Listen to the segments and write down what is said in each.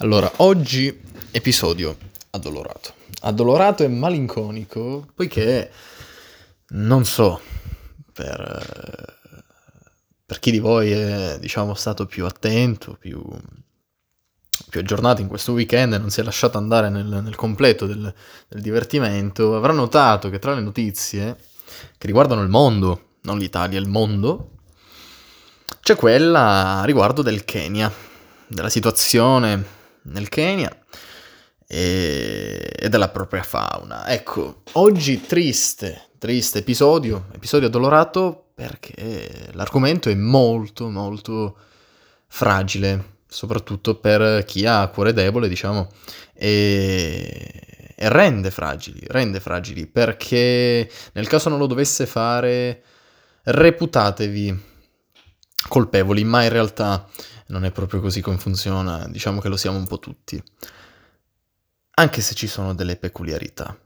Allora, oggi episodio addolorato. Addolorato e malinconico, poiché non so per, per chi di voi è, diciamo, stato più attento, più, più aggiornato in questo weekend e non si è lasciato andare nel, nel completo del, del divertimento, avrà notato che tra le notizie che riguardano il mondo, non l'Italia, il mondo, c'è quella riguardo del Kenya, della situazione nel Kenya e, e della propria fauna. Ecco, oggi triste, triste episodio, episodio addolorato perché l'argomento è molto, molto fragile, soprattutto per chi ha cuore debole, diciamo, e, e rende fragili, rende fragili, perché nel caso non lo dovesse fare, reputatevi colpevoli, ma in realtà non è proprio così come funziona, diciamo che lo siamo un po' tutti. Anche se ci sono delle peculiarità.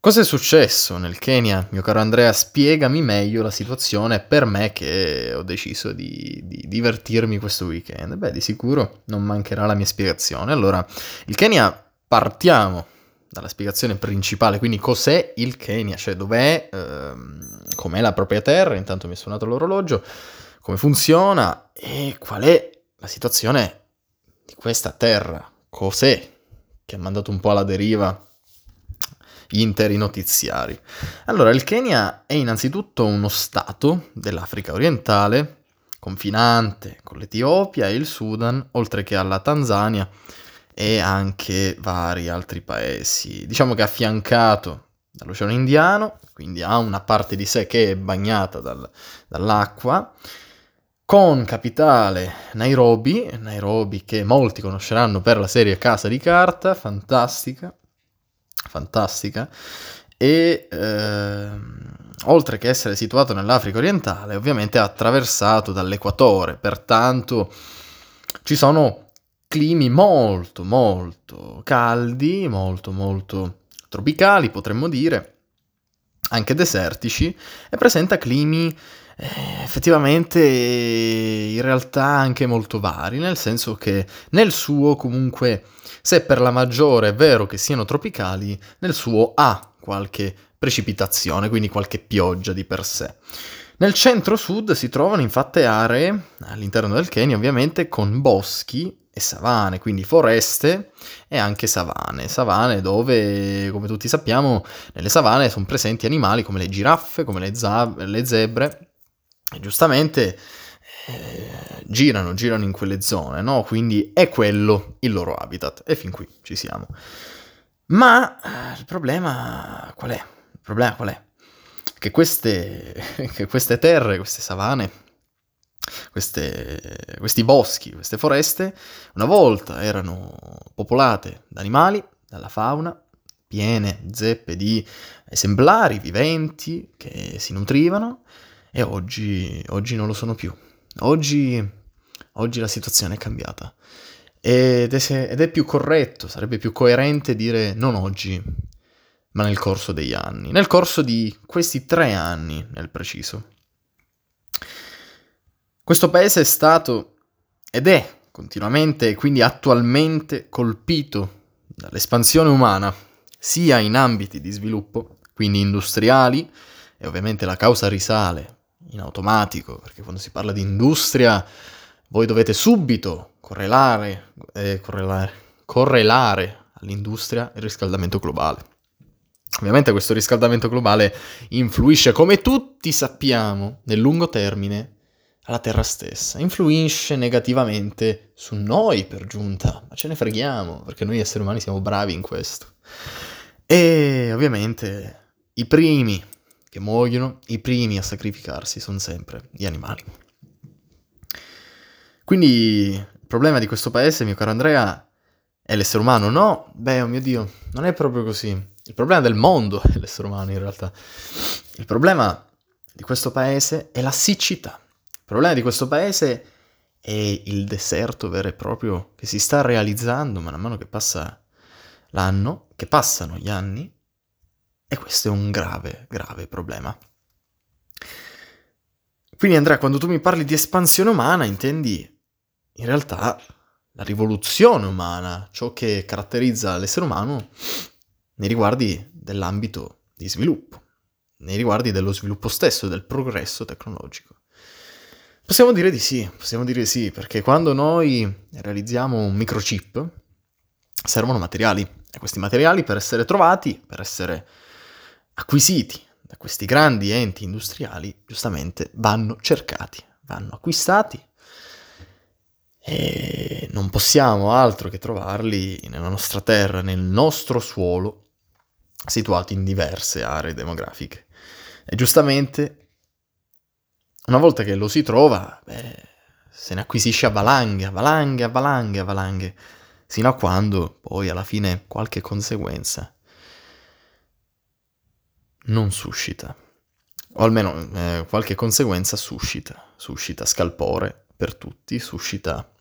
Cosa è successo nel Kenya? Mio caro Andrea, spiegami meglio la situazione per me che ho deciso di, di, divertirmi questo weekend. Beh, di sicuro non mancherà la mia spiegazione. Allora, il Kenya partiamo dalla spiegazione principale, quindi cos'è il Kenya, cioè dov'è, ehm, com'è la propria terra, intanto mi è suonato l'orologio, come funziona e qual è la situazione di questa terra, cos'è che ha mandato un po' alla deriva gli interi notiziari. Allora, il Kenya è innanzitutto uno stato dell'Africa orientale, confinante con l'Etiopia e il Sudan, oltre che alla Tanzania e anche vari altri paesi. Diciamo che è affiancato dall'Oceano Indiano, quindi ha una parte di sé che è bagnata dal, dall'acqua, con capitale Nairobi, Nairobi che molti conosceranno per la serie Casa di Carta, fantastica, fantastica, e eh, oltre che essere situato nell'Africa orientale, ovviamente è attraversato dall'equatore, pertanto ci sono climi molto molto caldi, molto molto tropicali, potremmo dire, anche desertici, e presenta climi eh, effettivamente in realtà anche molto vari, nel senso che nel suo comunque, se per la maggiore è vero che siano tropicali, nel suo ha qualche precipitazione, quindi qualche pioggia di per sé. Nel centro-sud si trovano infatti aree, all'interno del Kenya ovviamente, con boschi e savane, quindi foreste e anche savane. Savane dove, come tutti sappiamo, nelle savane sono presenti animali come le giraffe, come le, za- le zebre, e giustamente eh, girano, girano in quelle zone, no? Quindi è quello il loro habitat. E fin qui ci siamo. Ma eh, il problema qual è? Il problema qual è? Che queste, che queste terre, queste savane, queste, questi boschi, queste foreste, una volta erano popolate da animali, dalla fauna, piene zeppe di esemplari viventi che si nutrivano, e oggi, oggi non lo sono più. Oggi, oggi la situazione è cambiata. Ed è, ed è più corretto, sarebbe più coerente dire non oggi, ma nel corso degli anni. Nel corso di questi tre anni, nel preciso. Questo paese è stato ed è continuamente e quindi attualmente colpito dall'espansione umana, sia in ambiti di sviluppo, quindi industriali, e ovviamente la causa risale in automatico, perché quando si parla di industria voi dovete subito correlare, eh, correlare, correlare all'industria il riscaldamento globale. Ovviamente questo riscaldamento globale influisce, come tutti sappiamo, nel lungo termine alla Terra stessa, influisce negativamente su noi per giunta, ma ce ne freghiamo, perché noi esseri umani siamo bravi in questo. E ovviamente i primi che muoiono, i primi a sacrificarsi sono sempre gli animali. Quindi il problema di questo paese, mio caro Andrea, è l'essere umano? No, beh, oh mio Dio, non è proprio così. Il problema del mondo è l'essere umano in realtà. Il problema di questo paese è la siccità. Il problema di questo paese è il deserto vero e proprio che si sta realizzando man mano che passa l'anno, che passano gli anni e questo è un grave, grave problema. Quindi Andrea, quando tu mi parli di espansione umana, intendi in realtà la rivoluzione umana, ciò che caratterizza l'essere umano nei riguardi dell'ambito di sviluppo, nei riguardi dello sviluppo stesso, del progresso tecnologico. Possiamo dire di sì, possiamo dire di sì, perché quando noi realizziamo un microchip servono materiali e questi materiali per essere trovati, per essere acquisiti da questi grandi enti industriali, giustamente vanno cercati, vanno acquistati e non possiamo altro che trovarli nella nostra terra, nel nostro suolo, situati in diverse aree demografiche. E giustamente, una volta che lo si trova, beh, se ne acquisisce a valanghe, a valanghe, a valanghe, a valanghe, sino a quando poi alla fine qualche conseguenza non suscita. O almeno eh, qualche conseguenza suscita, suscita scalpore per tutti, suscita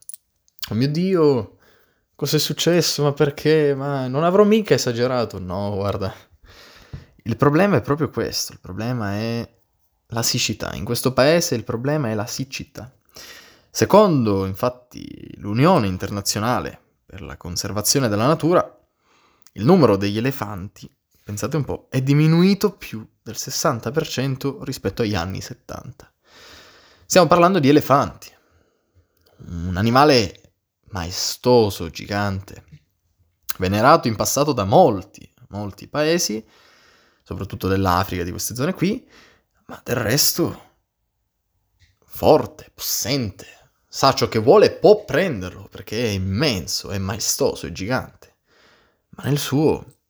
Oh mio Dio, cos'è successo? Ma perché? Ma non avrò mica esagerato. No, guarda. Il problema è proprio questo, il problema è la siccità. In questo paese il problema è la siccità. Secondo, infatti, l'Unione Internazionale per la Conservazione della Natura, il numero degli elefanti, pensate un po', è diminuito più del 60% rispetto agli anni 70. Stiamo parlando di elefanti, un animale maestoso, gigante, venerato in passato da molti, molti paesi, soprattutto dell'Africa, di queste zone qui, ma del resto forte, possente, sa ciò che vuole e può prenderlo, perché è immenso, è maestoso, è gigante. Ma nel suo,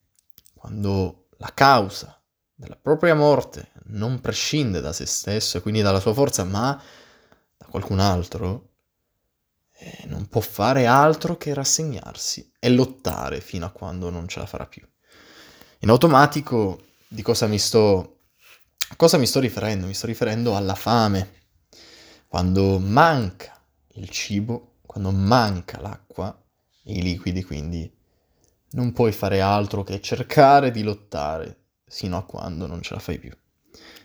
quando la causa della propria morte non prescinde da se stesso e quindi dalla sua forza, ma da qualcun altro, eh, non può fare altro che rassegnarsi e lottare fino a quando non ce la farà più. In automatico di cosa mi sto, cosa mi sto riferendo? Mi sto riferendo alla fame. Quando manca il cibo, quando manca l'acqua i liquidi, quindi non puoi fare altro che cercare di lottare sino a quando non ce la fai più.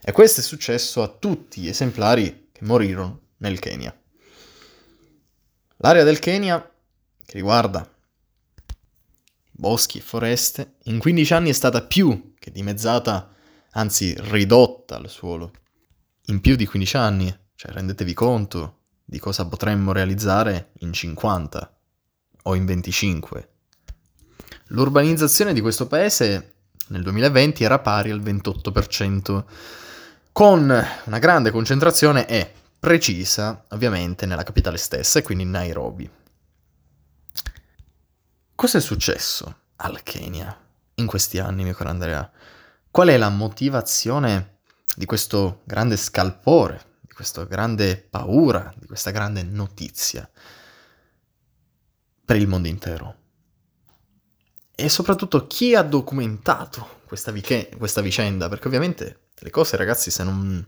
E questo è successo a tutti gli esemplari che morirono nel Kenya. L'area del Kenya, che riguarda boschi e foreste, in 15 anni è stata più che dimezzata, anzi ridotta al suolo. In più di 15 anni, cioè rendetevi conto di cosa potremmo realizzare in 50 o in 25. L'urbanizzazione di questo paese nel 2020 era pari al 28%, con una grande concentrazione e precisa ovviamente nella capitale stessa e quindi Nairobi. Cosa è successo al Kenya in questi anni, mio caro Andrea? Qual è la motivazione di questo grande scalpore, di questa grande paura, di questa grande notizia per il mondo intero? E soprattutto chi ha documentato questa, viche- questa vicenda? Perché ovviamente le cose, ragazzi, se non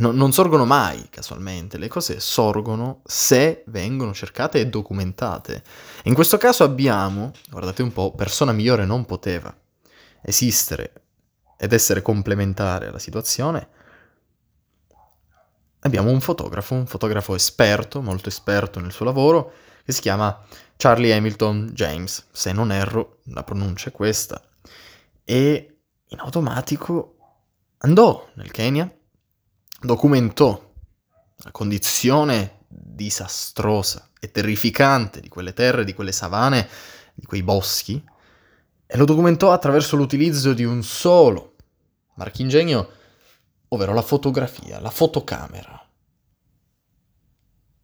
No, non sorgono mai casualmente, le cose sorgono se vengono cercate e documentate. In questo caso abbiamo, guardate un po', persona migliore non poteva esistere ed essere complementare alla situazione. Abbiamo un fotografo, un fotografo esperto, molto esperto nel suo lavoro, che si chiama Charlie Hamilton James, se non erro la pronuncia è questa, e in automatico andò nel Kenya documentò la condizione disastrosa e terrificante di quelle terre, di quelle savane, di quei boschi, e lo documentò attraverso l'utilizzo di un solo marchingegno, ovvero la fotografia, la fotocamera.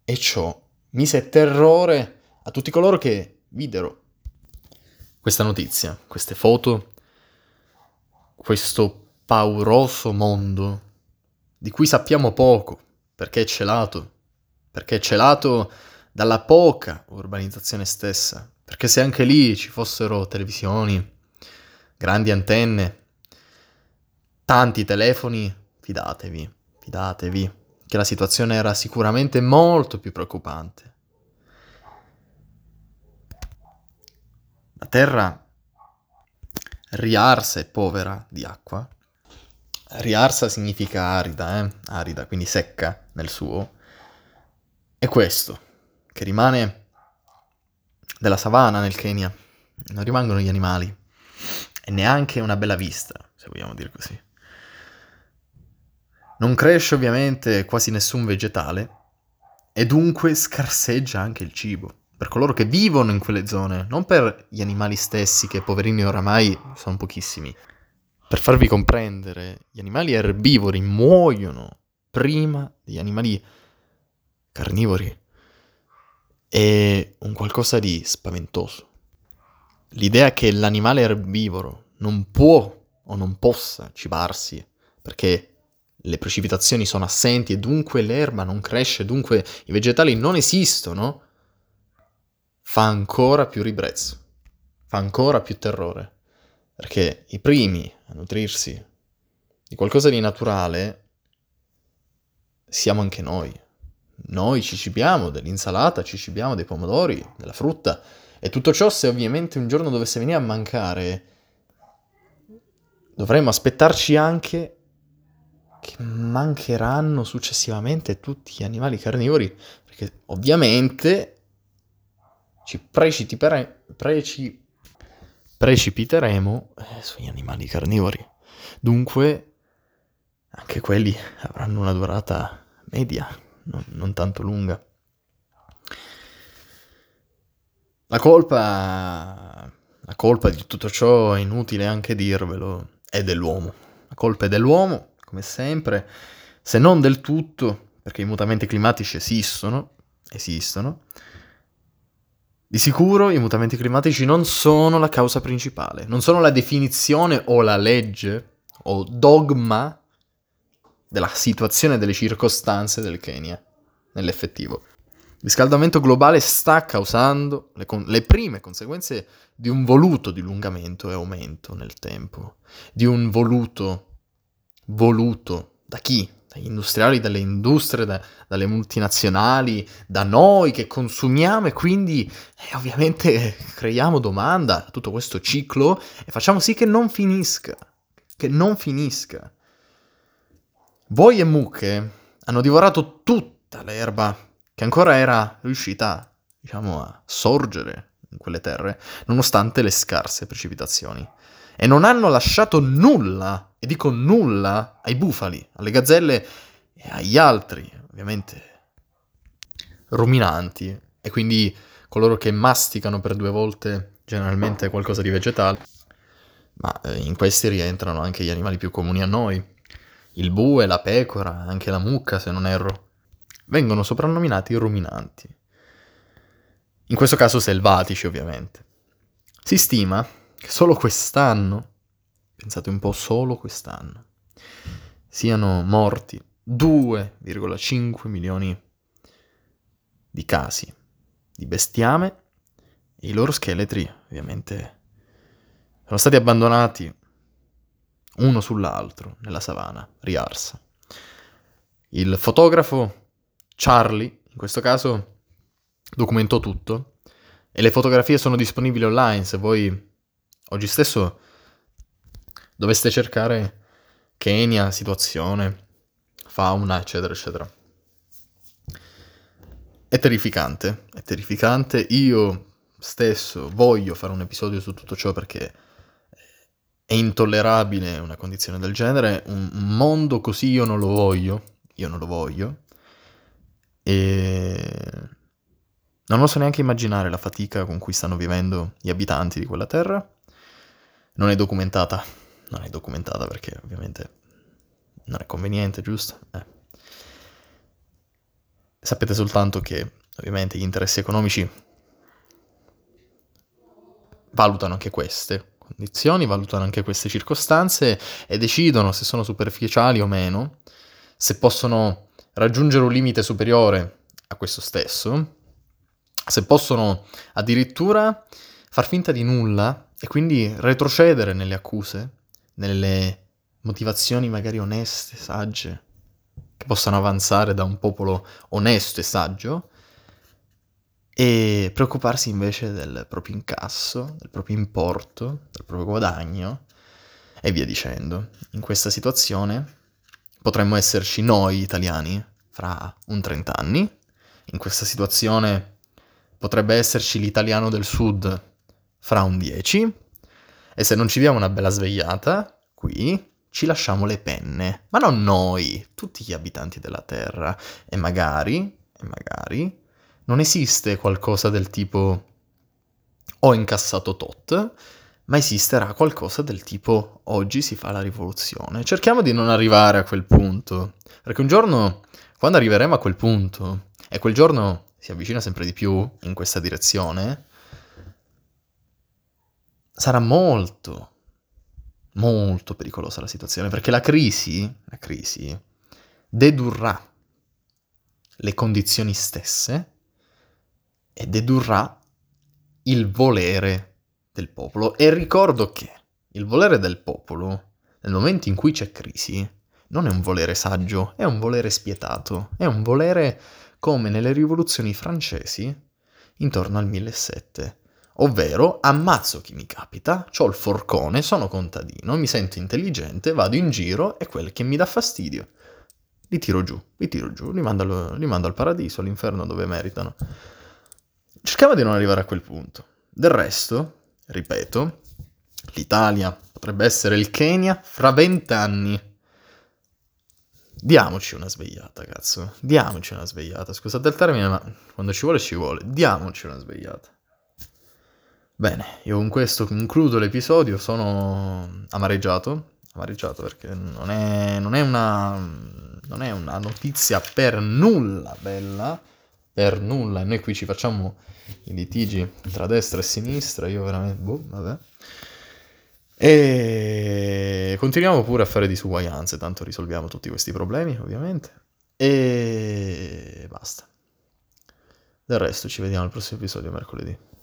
E ciò mise terrore a tutti coloro che videro questa notizia, queste foto, questo pauroso mondo di cui sappiamo poco, perché è celato, perché è celato dalla poca urbanizzazione stessa, perché se anche lì ci fossero televisioni, grandi antenne, tanti telefoni, fidatevi, fidatevi, che la situazione era sicuramente molto più preoccupante. La terra riarsa e povera di acqua riarsa significa arida, eh? arida, quindi secca nel suo, è questo, che rimane della savana nel Kenya. Non rimangono gli animali. E neanche una bella vista, se vogliamo dire così. Non cresce ovviamente quasi nessun vegetale e dunque scarseggia anche il cibo per coloro che vivono in quelle zone, non per gli animali stessi che poverini oramai sono pochissimi. Per farvi comprendere, gli animali erbivori muoiono prima degli animali carnivori. È un qualcosa di spaventoso. L'idea che l'animale erbivoro non può o non possa cibarsi perché le precipitazioni sono assenti e dunque l'erba non cresce, dunque i vegetali non esistono, fa ancora più ribrezzo, fa ancora più terrore, perché i primi a nutrirsi di qualcosa di naturale siamo anche noi. Noi ci cibiamo dell'insalata, ci cibiamo dei pomodori, della frutta e tutto ciò se ovviamente un giorno dovesse venire a mancare dovremmo aspettarci anche che mancheranno successivamente tutti gli animali carnivori, perché ovviamente ci precipitare, preci, precipiteremo eh, sugli animali carnivori. Dunque, anche quelli avranno una durata media, non, non tanto lunga. La colpa, la colpa di tutto ciò è inutile anche dirvelo, è dell'uomo. La colpa è dell'uomo come sempre, se non del tutto, perché i mutamenti climatici esistono, esistono. Di sicuro i mutamenti climatici non sono la causa principale, non sono la definizione o la legge o dogma della situazione delle circostanze del Kenya, nell'effettivo. Il riscaldamento globale sta causando le, con- le, prime conseguenze di un voluto dilungamento e aumento nel tempo, di un voluto voluto da chi? Dagli industriali, dalle industrie, da, dalle multinazionali, da noi che consumiamo e quindi eh, ovviamente creiamo domanda a tutto questo ciclo e facciamo sì che non finisca, che non finisca. Voi e mucche hanno divorato tutta l'erba che ancora era riuscita, diciamo, a sorgere in quelle terre, nonostante le scarse precipitazioni e non hanno lasciato nulla, e dico nulla, ai bufali, alle gazzelle e agli altri, ovviamente, ruminanti, e quindi coloro che masticano per due volte generalmente qualcosa di vegetale. Ma eh, in questi rientrano anche gli animali più comuni a noi, il bue, la pecora, anche la mucca se non erro. Vengono soprannominati ruminanti. In questo caso selvatici ovviamente. Si stima che solo quest'anno, pensate un po' solo quest'anno, siano morti 2,5 milioni di casi di bestiame e i loro scheletri ovviamente sono stati abbandonati uno sull'altro nella savana, riarsa. Il fotografo Charlie, in questo caso, documentò tutto e le fotografie sono disponibili online se voi Oggi stesso dovreste cercare Kenya, situazione, fauna, eccetera, eccetera. È terrificante, è terrificante. Io stesso voglio fare un episodio su tutto ciò perché è intollerabile una condizione del genere. Un mondo così io non lo voglio, io non lo voglio. E non oso neanche immaginare la fatica con cui stanno vivendo gli abitanti di quella terra non è documentata. Non è documentata perché ovviamente non è conveniente, giusto? Eh. Sapete soltanto che ovviamente gli interessi economici valutano anche queste condizioni, valutano anche queste circostanze e decidono se sono superficiali o meno, se possono raggiungere un limite superiore a questo stesso, se possono addirittura far finta di nulla e quindi retrocedere nelle accuse, nelle motivazioni magari oneste, sagge, che possano avanzare da un popolo onesto e saggio, e preoccuparsi invece del proprio incasso, del proprio importo, del proprio guadagno, e via dicendo. In questa situazione potremmo esserci noi italiani fra un 30 anni, in questa situazione potrebbe esserci l'italiano del sud fra un 10 e se non ci diamo una bella svegliata, qui ci lasciamo le penne, ma non noi, tutti gli abitanti della Terra. E magari, e magari, non esiste qualcosa del tipo ho incassato tot, ma esisterà qualcosa del tipo oggi si fa la rivoluzione. Cerchiamo di non arrivare a quel punto, perché un giorno, quando arriveremo a quel punto, e quel giorno si avvicina sempre di più in questa direzione, sarà molto, molto pericolosa la situazione, perché la crisi, la crisi dedurrà le condizioni stesse e dedurrà il volere del popolo. E ricordo che il volere del popolo, nel momento in cui c'è crisi, non è un volere saggio, è un volere spietato, è un volere come nelle rivoluzioni francesi intorno al 1700. Ovvero, ammazzo chi mi capita, ho il forcone, sono contadino, mi sento intelligente, vado in giro e quel che mi dà fastidio li tiro giù, li tiro giù, li mando, li mando al paradiso, all'inferno dove meritano. Cercava di non arrivare a quel punto. Del resto, ripeto, l'Italia potrebbe essere il Kenya fra vent'anni. Diamoci una svegliata, cazzo. Diamoci una svegliata. Scusate il termine, ma quando ci vuole ci vuole. Diamoci una svegliata. Bene, io con questo concludo l'episodio. Sono amareggiato. Amareggiato perché non è, non è, una, non è una notizia per nulla bella. Per nulla. E noi qui ci facciamo i litigi tra destra e sinistra. Io veramente. Boh, vabbè. E continuiamo pure a fare disuguaglianze, tanto risolviamo tutti questi problemi, ovviamente. E basta. Del resto ci vediamo al prossimo episodio mercoledì.